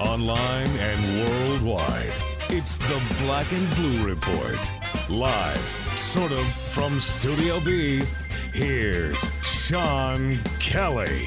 Online and worldwide, it's the Black and Blue Report. Live, sort of, from Studio B, here's Sean Kelly.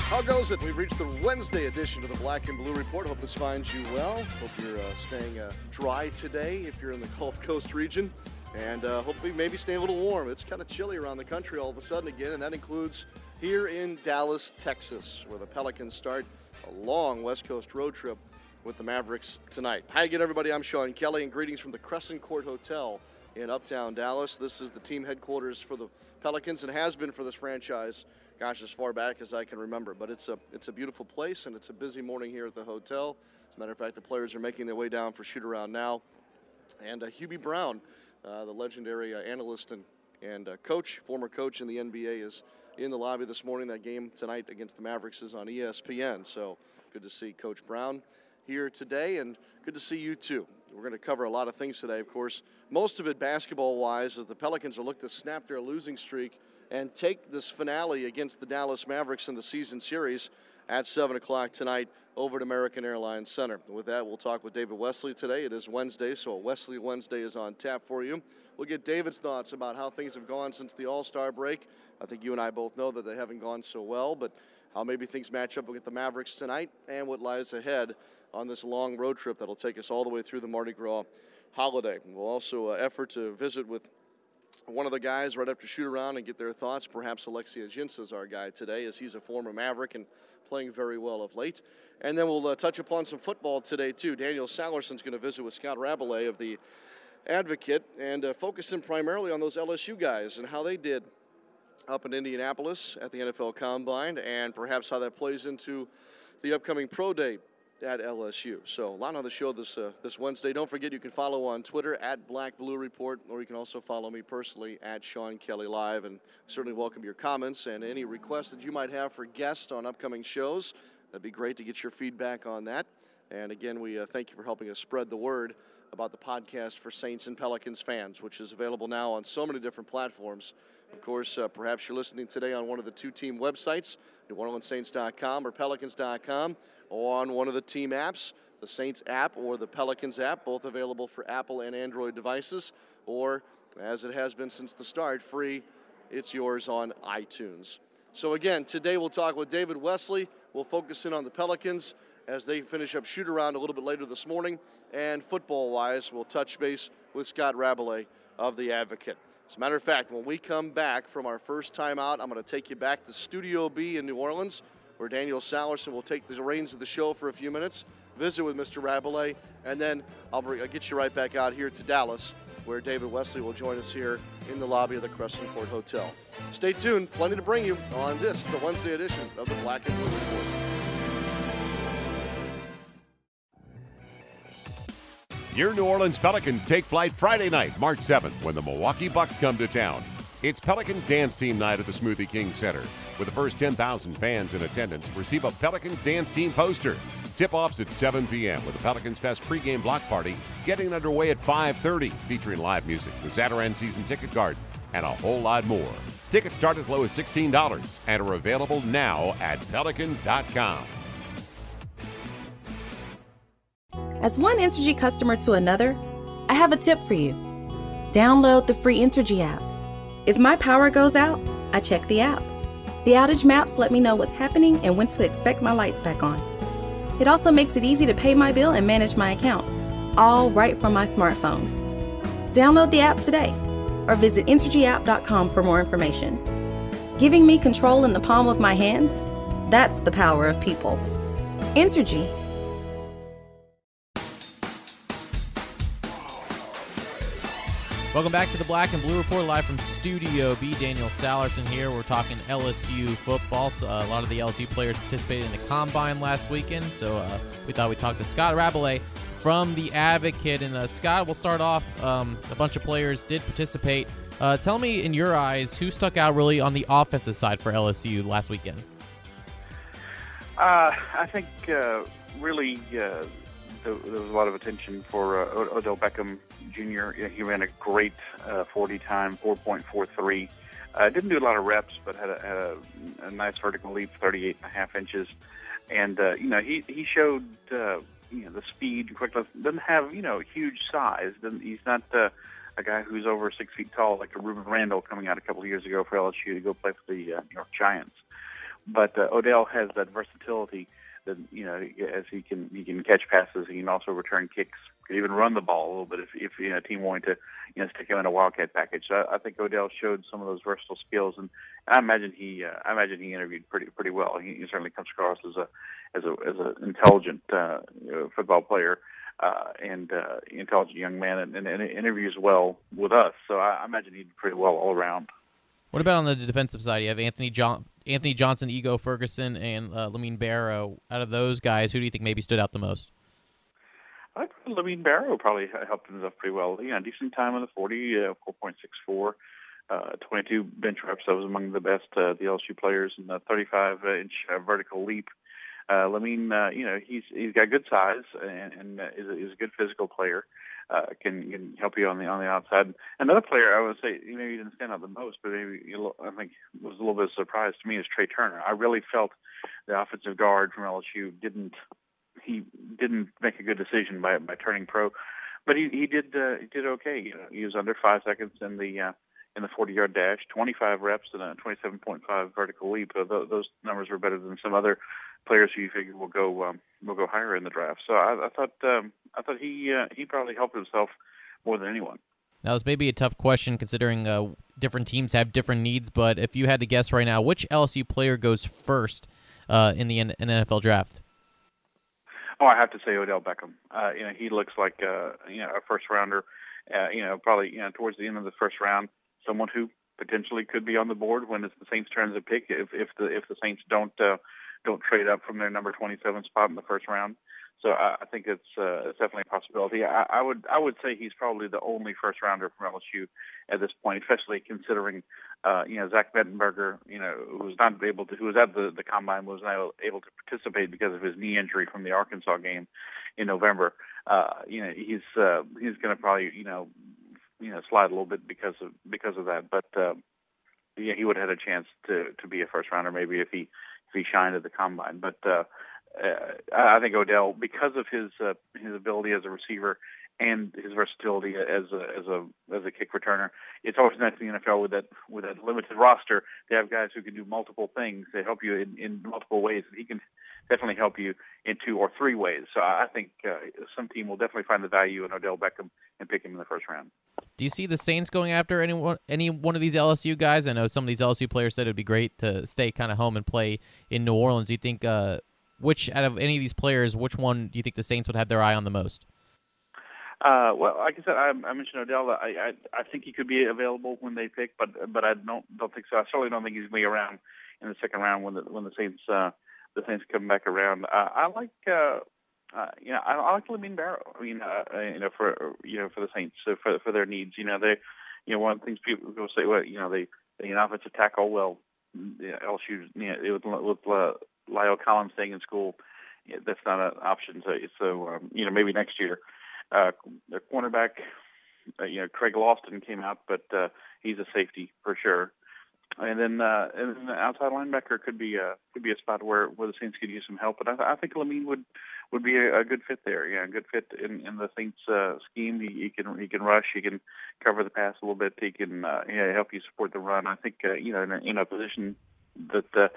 How goes it? We've reached the Wednesday edition of the Black and Blue Report. Hope this finds you well. Hope you're uh, staying uh, dry today if you're in the Gulf Coast region. And uh, hopefully, maybe stay a little warm. It's kind of chilly around the country all of a sudden again, and that includes here in Dallas, Texas, where the Pelicans start a long West Coast road trip with the Mavericks tonight. Hi again, everybody. I'm Sean Kelly, and greetings from the Crescent Court Hotel in Uptown Dallas. This is the team headquarters for the Pelicans and has been for this franchise, gosh, as far back as I can remember. But it's a it's a beautiful place, and it's a busy morning here at the hotel. As a matter of fact, the players are making their way down for shoot around now. And uh, Hubie Brown, uh, the legendary uh, analyst and, and uh, coach, former coach in the NBA, is in the lobby this morning. That game tonight against the Mavericks is on ESPN. So good to see Coach Brown here today, and good to see you too. We're going to cover a lot of things today, of course. Most of it basketball wise, as the Pelicans are looking to snap their losing streak and take this finale against the Dallas Mavericks in the season series at 7 o'clock tonight over at American Airlines Center. With that, we'll talk with David Wesley today. It is Wednesday, so Wesley Wednesday is on tap for you. We'll get David's thoughts about how things have gone since the All Star break. I think you and I both know that they haven't gone so well, but how maybe things match up with the Mavericks tonight and what lies ahead on this long road trip that'll take us all the way through the Mardi Gras holiday. We'll also uh, effort to visit with one of the guys right after shoot around and get their thoughts. Perhaps Alexis is our guy today, as he's a former Maverick and playing very well of late. And then we'll uh, touch upon some football today, too. Daniel Salerson's going to visit with Scott Rabalais of the Advocate and uh, focusing primarily on those LSU guys and how they did up in Indianapolis at the NFL Combine and perhaps how that plays into the upcoming pro day at LSU. So a lot on the show this uh, this Wednesday. Don't forget you can follow on Twitter at Black Blue Report, or you can also follow me personally at Sean Kelly Live. And certainly welcome your comments and any requests that you might have for guests on upcoming shows. That'd be great to get your feedback on that. And again, we uh, thank you for helping us spread the word about the podcast for Saints and Pelicans fans, which is available now on so many different platforms. Of course, uh, perhaps you're listening today on one of the two team websites, NewOrleansSaints.com or Pelicans.com, or on one of the team apps, the Saints app or the Pelicans app, both available for Apple and Android devices, or as it has been since the start, free. It's yours on iTunes. So, again, today we'll talk with David Wesley. We'll focus in on the Pelicans as they finish up shoot around a little bit later this morning. And football wise, we'll touch base with Scott Rabalais of The Advocate. As a matter of fact, when we come back from our first time out, I'm going to take you back to Studio B in New Orleans, where Daniel Salerson will take the reins of the show for a few minutes, visit with Mr. Rabalais, and then I'll, I'll get you right back out here to Dallas, where David Wesley will join us here in the lobby of the Crescent Court Hotel. Stay tuned, plenty to bring you on this, the Wednesday edition of the Black and Blue Report. Your New Orleans Pelicans take flight Friday night, March 7th, when the Milwaukee Bucks come to town. It's Pelicans Dance Team Night at the Smoothie King Center. With the first 10,000 fans in attendance, receive a Pelicans Dance Team poster. Tip-offs at 7 p.m. with the Pelicans Fest pregame block party getting underway at 5:30, featuring live music, the Zatarain season ticket card, and a whole lot more. Tickets start as low as $16 and are available now at pelicans.com. As one Entergy customer to another, I have a tip for you. Download the free Entergy app. If my power goes out, I check the app. The outage maps let me know what's happening and when to expect my lights back on. It also makes it easy to pay my bill and manage my account, all right from my smartphone. Download the app today or visit EntergyApp.com for more information. Giving me control in the palm of my hand? That's the power of people. Entergy. Welcome back to the Black and Blue Report, live from Studio B. Daniel Sallerson here. We're talking LSU football. So, uh, a lot of the LSU players participated in the combine last weekend, so uh, we thought we'd talk to Scott Rabalais from the Advocate. And uh, Scott, we'll start off. Um, a bunch of players did participate. Uh, tell me, in your eyes, who stuck out really on the offensive side for LSU last weekend? Uh, I think uh, really uh, there, was a lot of attention for uh, Odell Beckham Jr. He ran a great uh, 40 time, 4.43. Uh, didn't do a lot of reps, but had a, had a, a nice vertical leap, 38 and a half inches. And uh, you know, he he showed uh, you know the speed and quickness. Doesn't have you know huge size. Doesn't, he's not uh, a guy who's over six feet tall like a Rueben Randle coming out a couple of years ago for LSU to go play for the uh, New York Giants. But uh, Odell has that versatility that you know as he can he can catch passes, he can also return kicks, could even run the ball a little bit if if you know a team wanted to you know stick him in a wildcat package. So I, I think Odell showed some of those versatile skills, and I imagine he uh, I imagine he interviewed pretty pretty well. He, he certainly comes across as a as a as an intelligent uh, you know, football player. Uh, and uh, intelligent young man, and, and, and interviews well with us. So I, I imagine he did pretty well all around. What about on the defensive side? You have Anthony John, Anthony Johnson, Ego Ferguson, and uh, Lamin Barrow. Out of those guys, who do you think maybe stood out the most? I think Lamin Barrow probably helped himself pretty well. You know, decent time on the 40, uh, 4.64, uh, 22 bench reps. That was among the best uh, the LSU players, and the 35 inch uh, vertical leap. Uh, Lamin, uh, you know, he's he's got good size and, and uh, is, a, is a good physical player uh, can can help you on the on the outside. Another player I would say he didn't stand out the most, but maybe you I think was a little bit of a surprise to me is Trai Turner. I really felt the offensive guard from LSU didn't he didn't make a good decision by by turning pro, but he he did uh, he did okay. You know, he was under five seconds in the uh, in the 40 yard dash, 25 reps, and a 27.5 vertical leap. Uh, th- those numbers were better than some other players who you figure will go um, will go higher in the draft. So I, I thought um, I thought he uh, he probably helped himself more than anyone. Now, this may be a tough question considering uh, different teams have different needs, but if you had to guess right now, which LSU player goes first uh, in the N- NFL draft? Oh, I have to say Odell Beckham. Uh, you know, he looks like uh, you know a first rounder. Uh, you know, probably you know towards the end of the first round, someone who potentially could be on the board when it's the Saints' turn to pick if if the if the Saints don't uh, don't trade up from their number 27 spot in the first round. So I, I think it's uh, it's definitely a possibility. I, I would I would say he's probably the only first rounder from LSU at this point, especially considering uh, you know Zach Mettenberger, you know, who was not able to who was at the the combine was not able to participate because of his knee injury from the Arkansas game in November. Uh, you know, he's uh, he's going to probably you know you know slide a little bit because of because of that, but. Uh, yeah, he would have had a chance to to be a first rounder maybe if he if he shined at the combine. But uh, uh, I think Odell, because of his uh, his ability as a receiver and his versatility as a as a as a kick returner, it's always nice in the NFL with that with that limited roster to have guys who can do multiple things. They help you in, in multiple ways, and he can definitely help you in two or three ways. So I think uh, some team will definitely find the value in Odell Beckham and pick him in the first round. Do you see the Saints going after any one, any one of these LSU guys? I know some of these LSU players said it'd be great to stay kind of home and play in New Orleans. Do you think uh, which out of any of these players, which one do you think the Saints would have their eye on the most? Uh, well, like I said, I, I mentioned Odell. I, I I think he could be available when they pick, but but I don't don't think so. I certainly don't think he's going to be around in the second round when the when the Saints uh, the Saints come back around. Uh, I like uh, uh, you know I, I like Lamin Barrow. I mean uh, you know for you know for the Saints so for for their needs. You know they you know one of the things people go say well you know they they an offensive tackle well know, LSU you know with with uh, La'el Collins staying in school yeah, that's not an option. So so um, you know maybe next year. Uh, the cornerback, uh, you know, Craig Loston came out, but uh, he's a safety for sure. And then, uh, and then the outside linebacker could be a could be a spot where where the Saints could use some help. But I, I think Lamin would would be a, a good fit there. Yeah, a good fit in in the Saints uh, scheme. He, he can he can rush. He can cover the pass a little bit. He can uh, yeah, help you support the run. I think uh, you know in a, in a position that uh,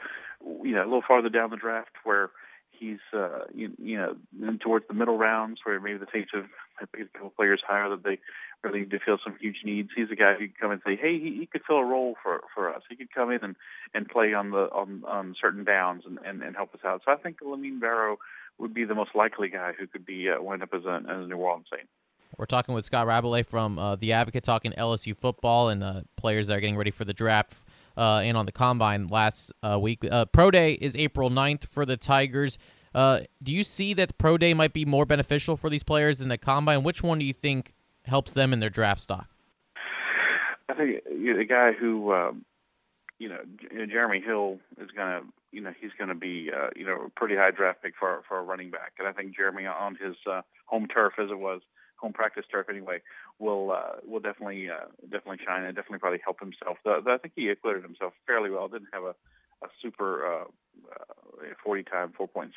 you know a little farther down the draft where he's uh, you, you know towards the middle rounds where maybe the Saints have, picked a couple players higher that they really need to fill some huge needs. He's a guy who can come and say, hey, he, he could fill a role for for us. He could come in and and play on the on on certain downs and and, and help us out. So I think Lamin Barrow would be the most likely guy who could be uh, wind up as a, as a New Orleans Saint. We're talking with Scott Rabalais from uh, The Advocate, talking LSU football and uh, players that are getting ready for the draft uh, and on the combine last uh, week. Uh, Pro Day is April 9th for the Tigers. Uh, do you see that the Pro Day might be more beneficial for these players than the combine? Which one do you think helps them in their draft stock? I think the guy who, um, you know, Jeremy Hill is going to you know he's going to be uh, you know a pretty high draft pick for for a running back, and I think Jeremy on his uh, home turf as it was home practice turf anyway will uh, will definitely uh, definitely shine and definitely probably help himself. The, the, I think he acquitted himself fairly well. Didn't have a a super uh, uh, 40 time 4.66,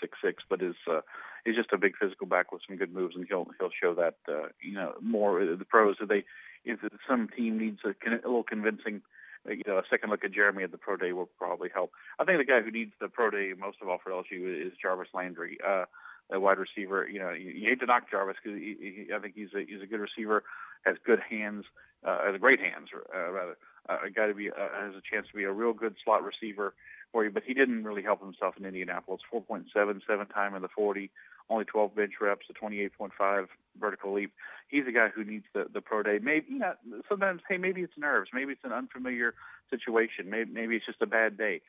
but is uh, is just a big physical back with some good moves, and he'll he'll show that uh, you know more. The pros, they if some team needs a, a little convincing you know, a second look at Jeremy at the pro day will probably help. I think the guy who needs the pro day most of all for LSU is Jarvis Landry, uh, a wide receiver. You know, you, you hate to knock Jarvis because I think he's a he's a good receiver, has good hands, uh, has great hands uh, rather. Uh, a guy to be uh, has a chance to be a real good slot receiver for you, but he didn't really help himself in Indianapolis. 4.77 time in the 40, only 12 bench reps, a 28.5 vertical leap. He's a guy who needs the the pro day. Maybe you know, sometimes hey, maybe it's nerves, maybe it's an unfamiliar situation, maybe maybe it's just a bad day.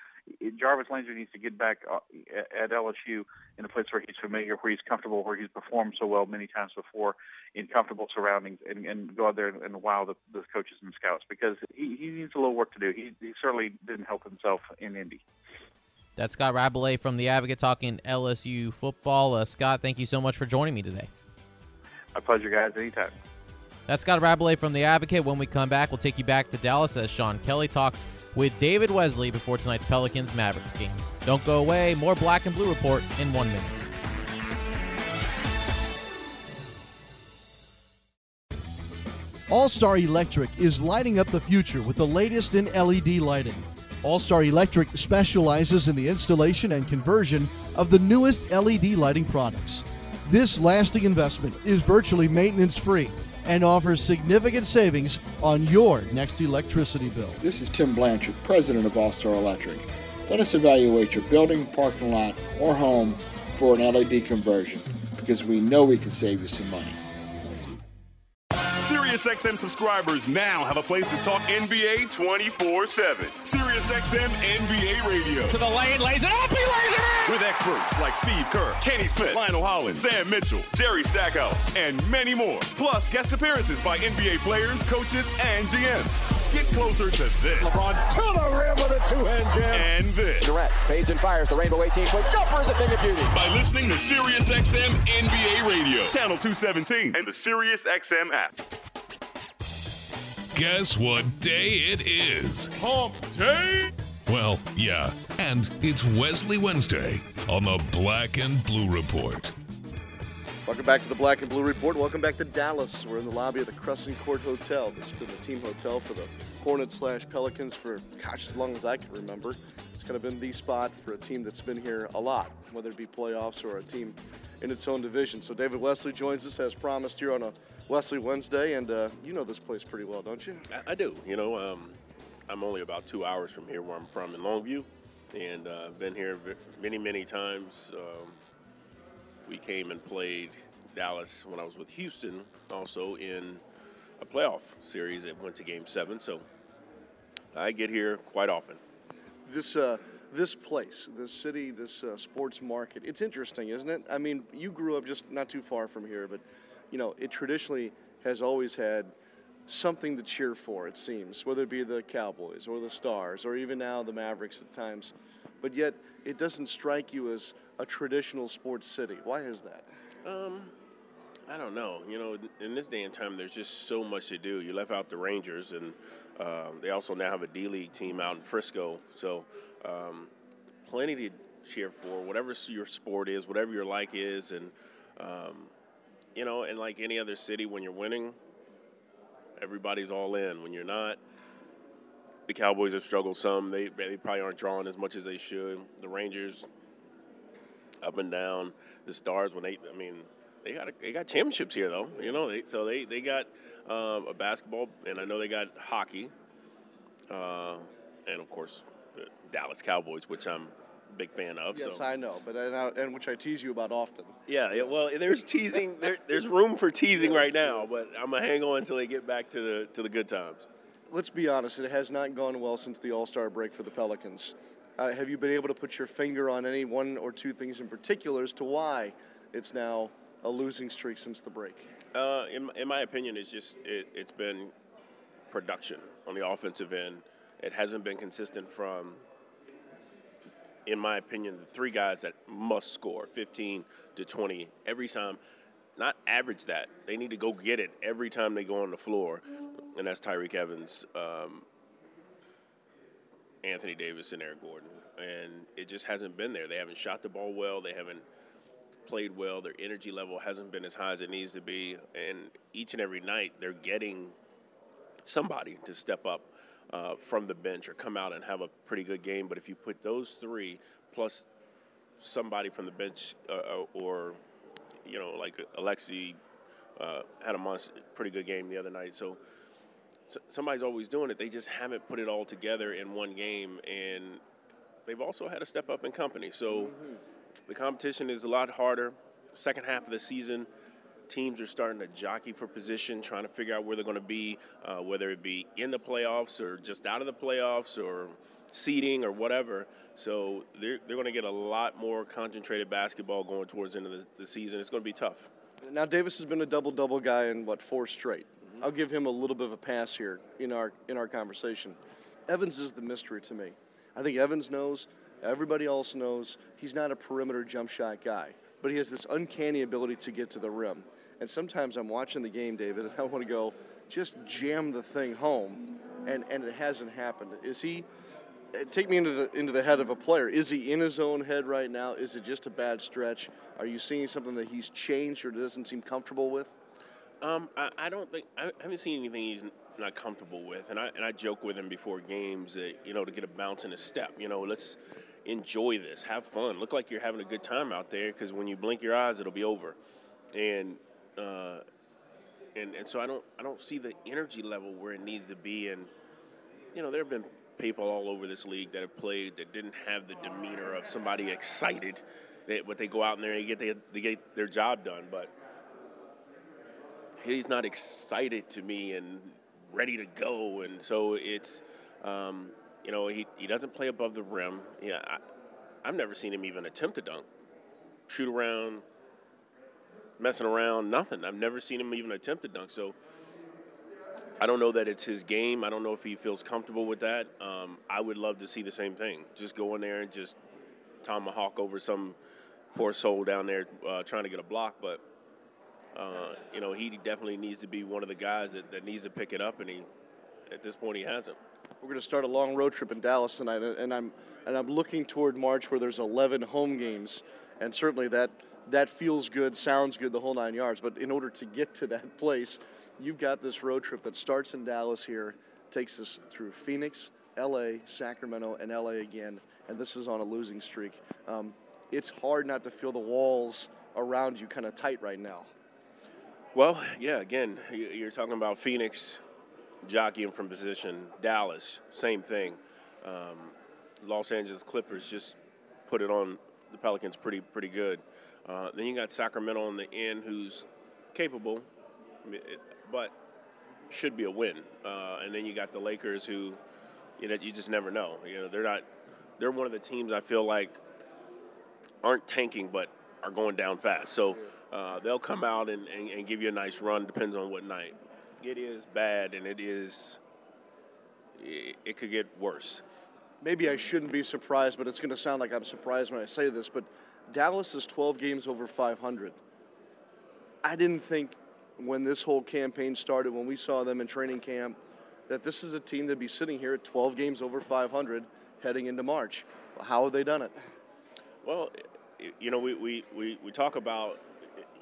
Jarvis Landry needs to get back uh, at LSU in a place where he's familiar, where he's comfortable, where he's performed so well many times before in comfortable surroundings, and, and go out there and, wow the, the coaches and scouts because he, he needs a little work to do. He, he certainly didn't help himself in Indy. That's Scott Rabalais from The Advocate talking LSU football. Uh, Scott, thank you so much for joining me today. My pleasure, guys. Anytime. That's Scott Rabalais from The Advocate. When we come back, we'll take you back to Dallas as Sean Kelly talks with David Wesley before tonight's Pelicans Mavericks games. Don't go away. More Black and Blue Report in one minute. All Star Electric is lighting up the future with the latest in LED lighting. All Star Electric specializes in the installation and conversion of the newest LED lighting products. This lasting investment is virtually maintenance free and offers significant savings on your next electricity bill. This is Tim Blanchard, president of All Star Electric. Let us evaluate your building, parking lot, or home for an LED conversion because we know we can save you some money. SiriusXM subscribers now have a place to talk NBA 24 7. SiriusXM NBA Radio. To the lane, lays it up, he lays it in! With experts like Steve Kerr, Kenny Smith, Lionel Hollins, Sam Mitchell, Jerry Stackhouse, and many more. Plus, guest appearances by NBA players, coaches, and GMs. Get closer to this. LeBron to the rim with a two-hand jam. And this. Durant fades and fires the Rainbow 18-foot jumper is a thing of beauty. By listening to SiriusXM NBA Radio, Channel 217, and the SiriusXM app. Guess what day it is? Hump Day? Well, yeah, and it's Wesley Wednesday on the Black and Blue Report. Welcome back to the Black and Blue Report. Welcome back to Dallas. We're in the lobby of the Crescent Court Hotel. This has been the team hotel for the Hornets slash Pelicans for, gosh, as long as I can remember. It's kind of been the spot for a team that's been here a lot, whether it be playoffs or a team in its own division. So David Wesley joins us as promised here on a Wesley Wednesday, and uh, you know this place pretty well, don't you? I, I do. You know, um, I'm only about two hours from here, where I'm from in Longview, and uh, been here many, many times. Um, we came and played Dallas when I was with Houston, also in a playoff series that went to Game Seven. So I get here quite often. This uh, this place, this city, this uh, sports market. It's interesting, isn't it? I mean, you grew up just not too far from here, but you know, it traditionally has always had something to cheer for. It seems, whether it be the Cowboys or the Stars or even now the Mavericks at times, but yet it doesn't strike you as a traditional sports city. Why is that? Um, I don't know. You know, in this day and time, there's just so much to do. You left out the Rangers, and um, they also now have a D League team out in Frisco. So, um, plenty to cheer for, whatever your sport is, whatever your like is, and um, you know, and like any other city, when you're winning, everybody's all in. When you're not, the Cowboys have struggled some. They they probably aren't drawing as much as they should. The Rangers, up and down. The Stars, when they, I mean they got a, they got championships here though. You know, they, so they they got um, a basketball, and I know they got hockey, uh, and of course the Dallas Cowboys, which I'm big fan of. Yes, so. I know, but and, I, and which I tease you about often. Yeah, yeah, well, there's teasing. There, there's room for teasing right now, but I'm gonna hang on until they get back to the to the good times. Let's be honest; it has not gone well since the All Star break for the Pelicans. Uh, have you been able to put your finger on any one or two things in particular as to why it's now a losing streak since the break? Uh, in, in my opinion, it's just it, it's been production on the offensive end. It hasn't been consistent from, in my opinion, the three guys that must score 15 to 20 every time. Not average that. They need to go get it every time they go on the floor, and that's Tyreke Evans, um, Anthony Davis, and Eric Gordon. And it just hasn't been there. They haven't shot the ball well. They haven't played well. Their energy level hasn't been as high as it needs to be. And each and every night, they're getting somebody to step up uh, from the bench or come out and have a pretty good game. But if you put those three plus somebody from the bench uh, uh or, you know, like Alexi uh, had a monster, pretty good game the other night. So, so somebody's always doing it. They just haven't put it all together in one game. And they've also had to step up in company. So mm-hmm. the competition is a lot harder. Second half of the season, teams are starting to jockey for position, trying to figure out where they're going to be, uh, whether it be in the playoffs or just out of the playoffs or seeding or whatever. So they're, they're going to get a lot more concentrated basketball going towards the end of the, the season. It's going to be tough. Now, Davis has been a double double guy in what, four straight? Mm-hmm. I'll give him a little bit of a pass here in our, in our conversation. Evans is the mystery to me. I think Evans knows, everybody else knows, he's not a perimeter jump shot guy, but he has this uncanny ability to get to the rim. And sometimes I'm watching the game, David, and I want to go, just jam the thing home, and, and it hasn't happened. Is he? Uh, take me into the into the head of a player. Is he in his own head right now? Is it just a bad stretch? Are you seeing something that he's changed or doesn't seem comfortable with? Um, I, I don't think I haven't seen anything he's not comfortable with, and I and I joke with him before games that you know to get a bounce in his step. You know, let's enjoy this, have fun, look like you're having a good time out there, because when you blink your eyes, it'll be over. And uh, and and so I don't I don't see the energy level where it needs to be. And you know, there have been people all over this league that have played that didn't have the demeanor of somebody excited that but they go out in there and get they, they get their job done. But he's not excited to me and ready to go. And so it's um, you know he, he doesn't play above the rim. Yeah, I, I've never seen him even attempt a dunk, shoot around messing around, nothing. I've never seen him even attempt a dunk. So I don't know that it's his game. I don't know if he feels comfortable with that. Um, I would love to see the same thing. Just go in there and just tomahawk over some poor soul down there uh, trying to get a block. But uh, you know, he definitely needs to be one of the guys that, that needs to pick it up, and he at this point he hasn't. We're going to start a long road trip in Dallas tonight, and I'm and I'm looking toward March where there's 11 home games, and certainly that that feels good, sounds good, the whole nine yards. But in order to get to that place, you've got this road trip that starts in Dallas here, takes us through Phoenix, LA, Sacramento, and LA again, and this is on a losing streak. Um, it's hard not to feel the walls around you kind of tight right now. Well, yeah, again, you're talking about Phoenix jockeying from position, Dallas, same thing. Um, Los Angeles Clippers just put it on the Pelicans pretty pretty good. Uh, then you got Sacramento on the end, who's capable, but should be a win. Uh, and then you got the Lakers, who you know you just never know. You know they're not. They're one of the teams I feel like aren't tanking, but are going down fast. So uh, they'll come out and, and, and, give you a nice run. Depends on what night. It is bad, and it is. It, it could get worse. Maybe I shouldn't be surprised, but it's going to sound like I'm surprised when I say this, but Dallas is 12 games over 500. I didn't think when this whole campaign started, when we saw them in training camp, that this is a team that'd be sitting here at 12 games over 500 heading into March. How have they done it? Well, you know, we, we, we, we talk about,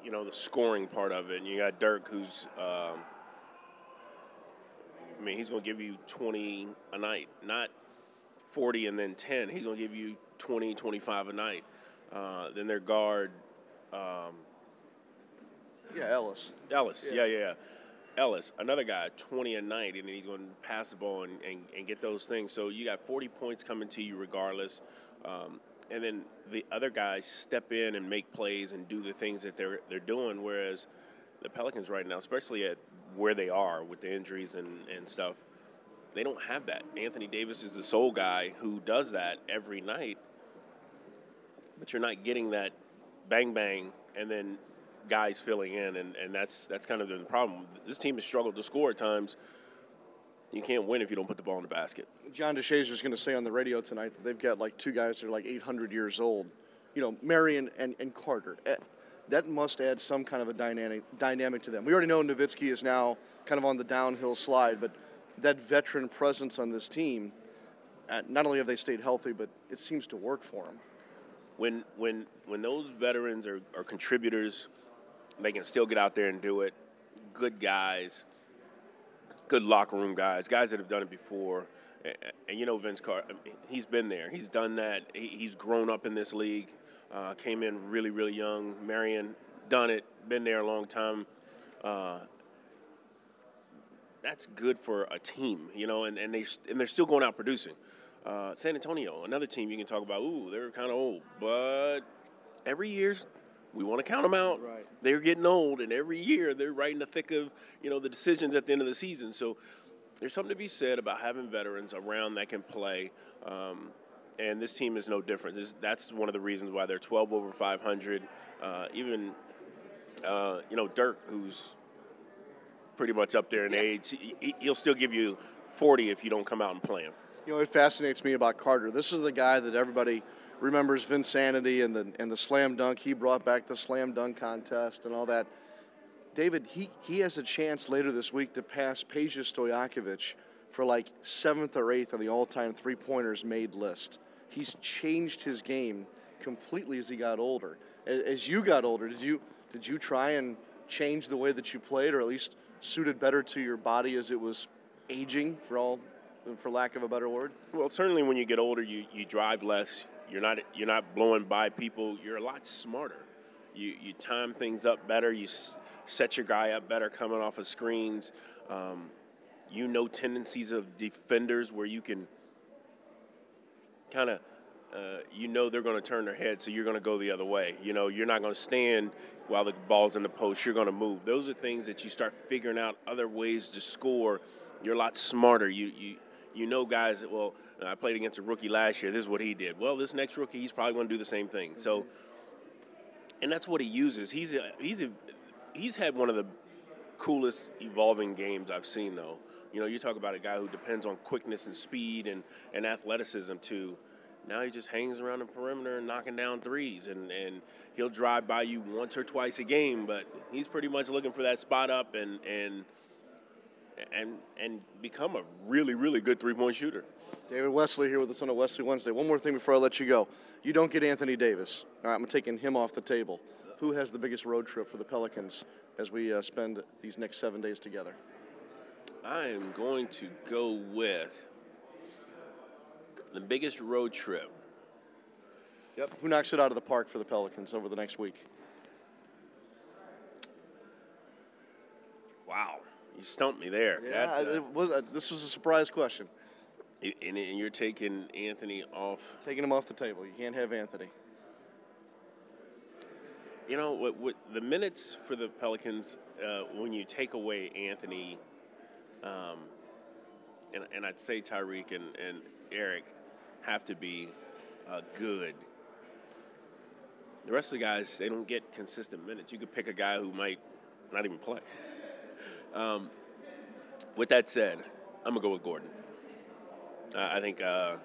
you know, the scoring part of it, and you got Dirk who's, um, I mean, he's going to give you 20 a night, not 40 and then 10. He's going to give you 20, 25 a night. Uh, then their guard. Um, yeah, Ellis. Ellis, yeah. yeah, yeah, Ellis, another guy, 20 a night, and he's going to pass the ball and, and, and, get those things. So you got 40 points coming to you regardless. Um, and then the other guys step in and make plays and do the things that they're they're doing. Whereas the Pelicans right now, especially at where they are with the injuries and, and stuff, they don't have that. Anthony Davis is the sole guy who does that every night, but you're not getting that bang bang and then guys filling in, and, and that's that's kind of the problem. This team has struggled to score at times. You can't win if you don't put the ball in the basket. John DeShazier is going to say on the radio tonight that they've got like two guys that are like 800 years old. You know, Marion and, and Carter. Eh, That must add some kind of a dynamic dynamic to them. We already know Nowitzki is now kind of on the downhill slide, but that veteran presence on this team, uh, not only have they stayed healthy, but it seems to work for them. When when when those veterans are, are contributors, they can still get out there and do it. Good guys, good locker room guys, guys that have done it before. And, and you know Vince Carter, he's been there. He's done that. He, he's grown up in this league. Uh, came in really really young. Marion done it. Been there a long time. Uh, that's good for a team, you know, and, and they and they're still going out producing. Uh, San Antonio, another team you can talk about. Ooh, they're kind of old, but every year we want to count them out. Right. They're getting old, and every year they're right in the thick of you know the decisions at the end of the season. So there's something to be said about having veterans around that can play. Um, and this team is no different. This, that's one of the reasons why they're 12 over 500. Uh, even uh, you know Dirk, who's pretty much up there in age, he, he'll still give you 40 if you don't come out and play him. You know, it fascinates me about Carter. This is the guy that everybody remembers Vinsanity and the and the slam dunk. He brought back the slam dunk contest and all that. David, he, he has a chance later this week to pass Peja Stojakovic for like seventh or eighth on the all-time three-pointers made list. He's changed his game completely as he got older. As you got older, did you did you try and change the way that you played, or at least suited better to your body as it was aging, for all for lack of a better word? Well, certainly when you get older, you, you drive less. You're not you're not blowing by people. You're a lot smarter. You you time things up better. You s- set your guy up better coming off of screens. Um, you know tendencies of defenders where you can kind of uh, you know they're going to turn their head, so you're going to go the other way. You know, you're not going to stand while the ball's in the post. You're going to move. Those are things that you start figuring out other ways to score. You're a lot smarter. You you you know guys that well, I played against a rookie last year. This is what he did. Well, this next rookie, he's probably going to do the same thing. So, and that's what he uses. He's a, he's a, he's had one of the coolest evolving games I've seen though. You know, you talk about a guy who depends on quickness and speed and, and athleticism too. Now he just hangs around the perimeter and knocking down threes, and, and he'll drive by you once or twice a game, but he's pretty much looking for that spot up and and and and become a really really good three point shooter. David Wesley here with us on a Wesley Wednesday. One more thing before I let you go. You don't get Anthony Davis. All right, I'm taking him off the table. Who has the biggest road trip for the Pelicans as we uh, spend these next seven days together? I am going to go with the biggest road trip. Yep. Who knocks it out of the park for the Pelicans over the next week? Wow, you stumped me there. Yeah, That's, it was, uh, this was a surprise question. and, and you're taking Anthony off. Taking him off the table. You can't have Anthony. You know what? what the minutes for the Pelicans uh, when you take away Anthony, um, and, and I'd say Tyreke and, and Eric have to be uh, good. The rest of the guys they don't get consistent minutes. You could pick a guy who might not even play. Um, with that said, I'm gonna go with Gordon. Uh, I think uh,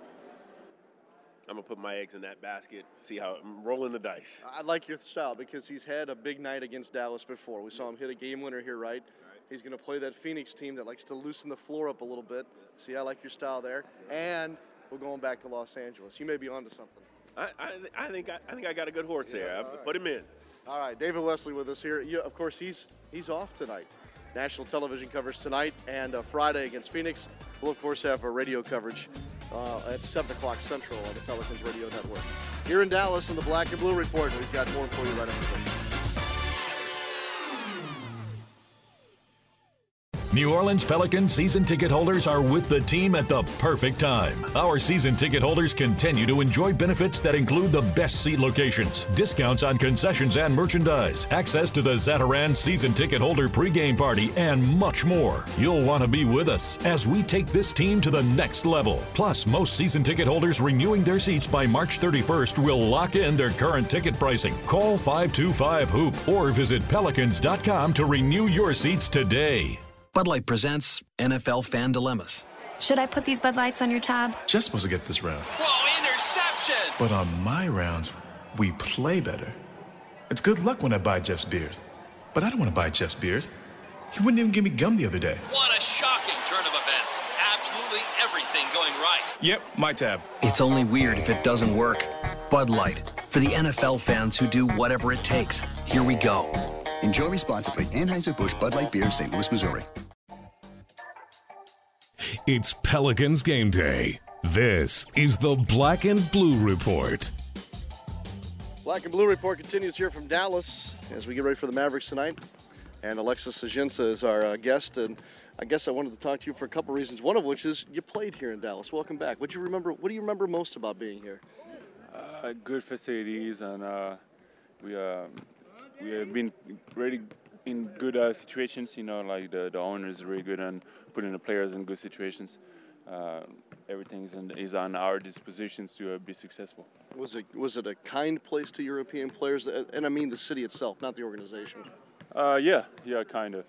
I'm gonna put my eggs in that basket. See how I'm rolling the dice. I like your style because he's had a big night against Dallas before. We saw him hit a game winner here, right? He's going to play that Phoenix team that likes to loosen the floor up a little bit. See, I like your style there. And we're going back to Los Angeles. You may be onto something. I, I, I think I, I think I got a good horse there. I put him in. All right, David Wesley with us here. You, of course, he's he's off tonight. National television coverage tonight and uh, Friday against Phoenix. We'll of course have a radio coverage uh, at seven o'clock Central on the Pelicans Radio Network. Here in Dallas on the Black and Blue Report, we've got more for you right after this. New Orleans Pelicans season ticket holders are with the team at the perfect time. Our season ticket holders continue to enjoy benefits that include the best seat locations, discounts on concessions and merchandise, access to the Zatarain season ticket holder pregame party, and much more. You'll want to be with us as we take this team to the next level. Plus, most season ticket holders renewing their seats by March 31st will lock in their current ticket pricing. Call 525 Hoop or visit pelicans.com to renew your seats today. Bud Light presents NFL Fan Dilemmas. Should I put these Bud Lights on your tab? Just supposed to get this round. Whoa, interception! But on my rounds, we play better. It's good luck when I buy Jeff's beers. But I don't want to buy Jeff's beers. He wouldn't even give me gum the other day. What a shocking turn of events. Absolutely everything going right. Yep, my tab. It's only weird if it doesn't work. Bud Light. For the NFL fans who do whatever it takes. Here we go. Enjoy responsibly. Anheuser-Busch Bud Light Beer, in St. Louis, Missouri. It's Pelicans game day. This is the Black and Blue Report. Black and Blue Report continues here from Dallas as we get ready for the Mavericks tonight. And Alexis Ajinça is our uh, guest. And I guess I wanted to talk to you for a couple reasons. One of which is you played here in Dallas. Welcome back. What do you remember? What do you remember most about being here? Uh, good facilities, and uh, we uh, we have been really in good uh, situations. You know, like the the owner is really good on putting the players in good situations. Uh, everything is, in, is on our dispositions to uh, be successful. Was it was it a kind place to European players? And I mean the city itself, not the organization. Uh, yeah, yeah, kind of.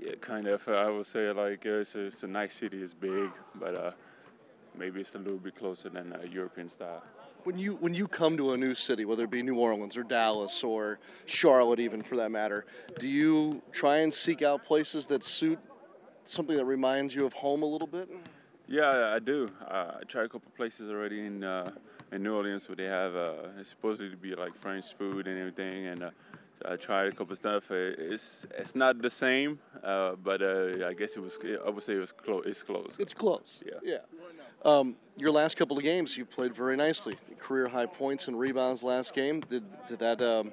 Yeah, kind of. I would say like it's a, it's a nice city. It's big, but uh, maybe it's a little bit closer than European style. When you when you come to a new city, whether it be New Orleans or Dallas or Charlotte, even for that matter, do you try and seek out places that suit something that reminds you of home a little bit? Yeah, I do. Uh, I tried a couple places already in uh, in New Orleans where they have uh, it's supposedly to be like French food and everything, and uh, I tried a couple stuff. It's it's not the same, uh, but uh, I guess it was. I would say it was close. It's close. It's close. Yeah. Yeah. Um, your last couple of games, you played very nicely. Career high points and rebounds last game. Did did that? Um,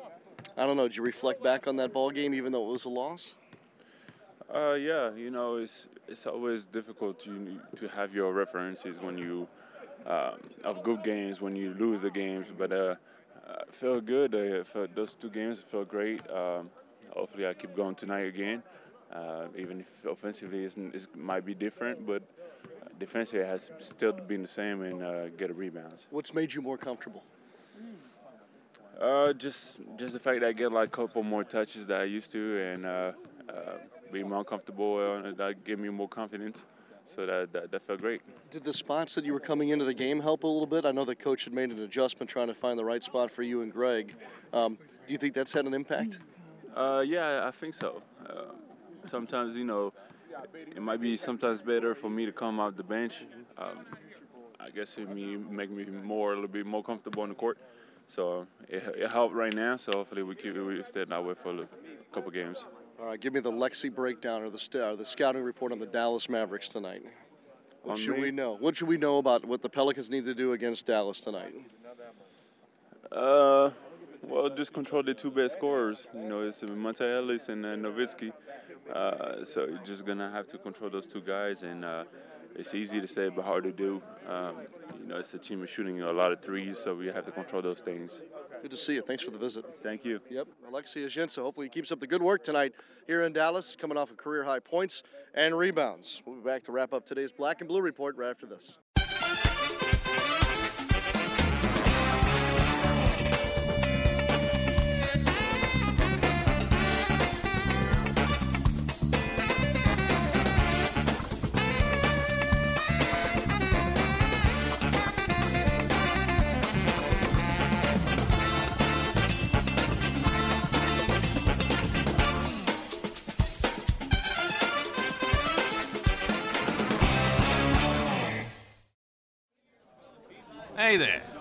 I don't know. Did you reflect back on that ball game, even though it was a loss? Uh, yeah. You know, it's it's always difficult to to have your references when you uh, of good games when you lose the games, but. Uh, I felt good. I felt those two games felt great. Um, hopefully, I keep going tonight again. Uh, even if offensively it might be different, but defensively has still been the same and uh, get a rebounds. What's made you more comfortable? Uh, just just the fact that I get like a couple more touches that I used to, and uh, uh, be more comfortable, and that gave me more confidence. So that, that, that felt great. Did the spots that you were coming into the game help a little bit? I know the coach had made an adjustment trying to find the right spot for you and Greg. Um, do you think that's had an impact? Uh, yeah, I think so. Uh, sometimes, you know, it might be sometimes better for me to come off the bench. Um, I guess it may make me more a little bit more comfortable on the court. So it, it helped right now. So hopefully we keep we stay that way for a couple games. All right, give me the Lexi breakdown or the st- the scouting report on the Dallas Mavericks tonight. What On should me? we know? What should we know about what the Pelicans need to do against Dallas tonight? Uh, well, just control the two best scorers. You know, it's Monta Ellis and uh, Nowitzki. Uh, so you're just gonna have to control those two guys, and uh, it's easy to say but hard to do. Um, you know, it's a team of shooting a lot of threes, so we have to control those things. Good to see you. Thanks for the visit. Thank you. Yep, Alexi Ajinça. Hopefully, he keeps up the good work tonight here in Dallas, coming off of career high points and rebounds. We'll be back to wrap up today's Black and Blue report right after this.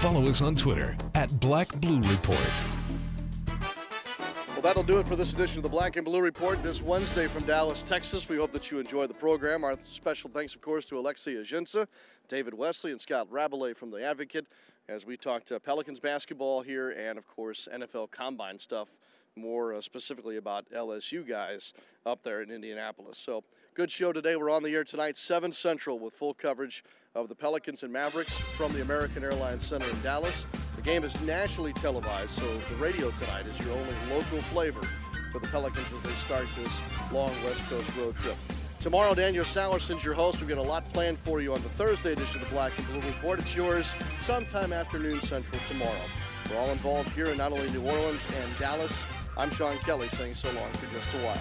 Follow us on Twitter at Black Blue Report. Well, that'll do it for this edition of the Black and Blue Report this Wednesday from Dallas, Texas. We hope that you enjoy the program. Our special thanks, of course, to Alexis Ajinça, David Wesley, and Scott Rabalais from The Advocate as we talked uh, Pelicans basketball here and, of course, NFL Combine stuff, more uh, specifically about LSU guys up there in Indianapolis. So, good show today. We're on the air tonight, 7 Central, with full coverage of the Pelicans and Mavericks from the American Airlines Center in Dallas. The game is nationally televised, so the radio tonight is your only local flavor for the Pelicans as they start this long West Coast road trip. Tomorrow, Daniel Sallerson's your host. We've got a lot planned for you on the Thursday edition of the Black and Blue Report. It's yours sometime afternoon Central tomorrow. We're all involved here in not only New Orleans and Dallas. I'm Sean Kelly saying so long for just a while.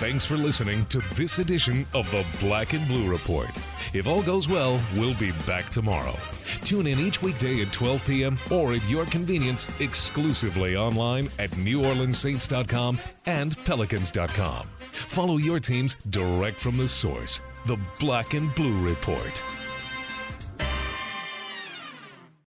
Thanks for listening to this edition of the Black and Blue Report. If all goes well, we'll be back tomorrow. Tune in each weekday at 12 p.m. or at your convenience exclusively online at NewOrleansSaints.com and Pelicans.com. Follow your teams direct from the source, the Black and Blue Report.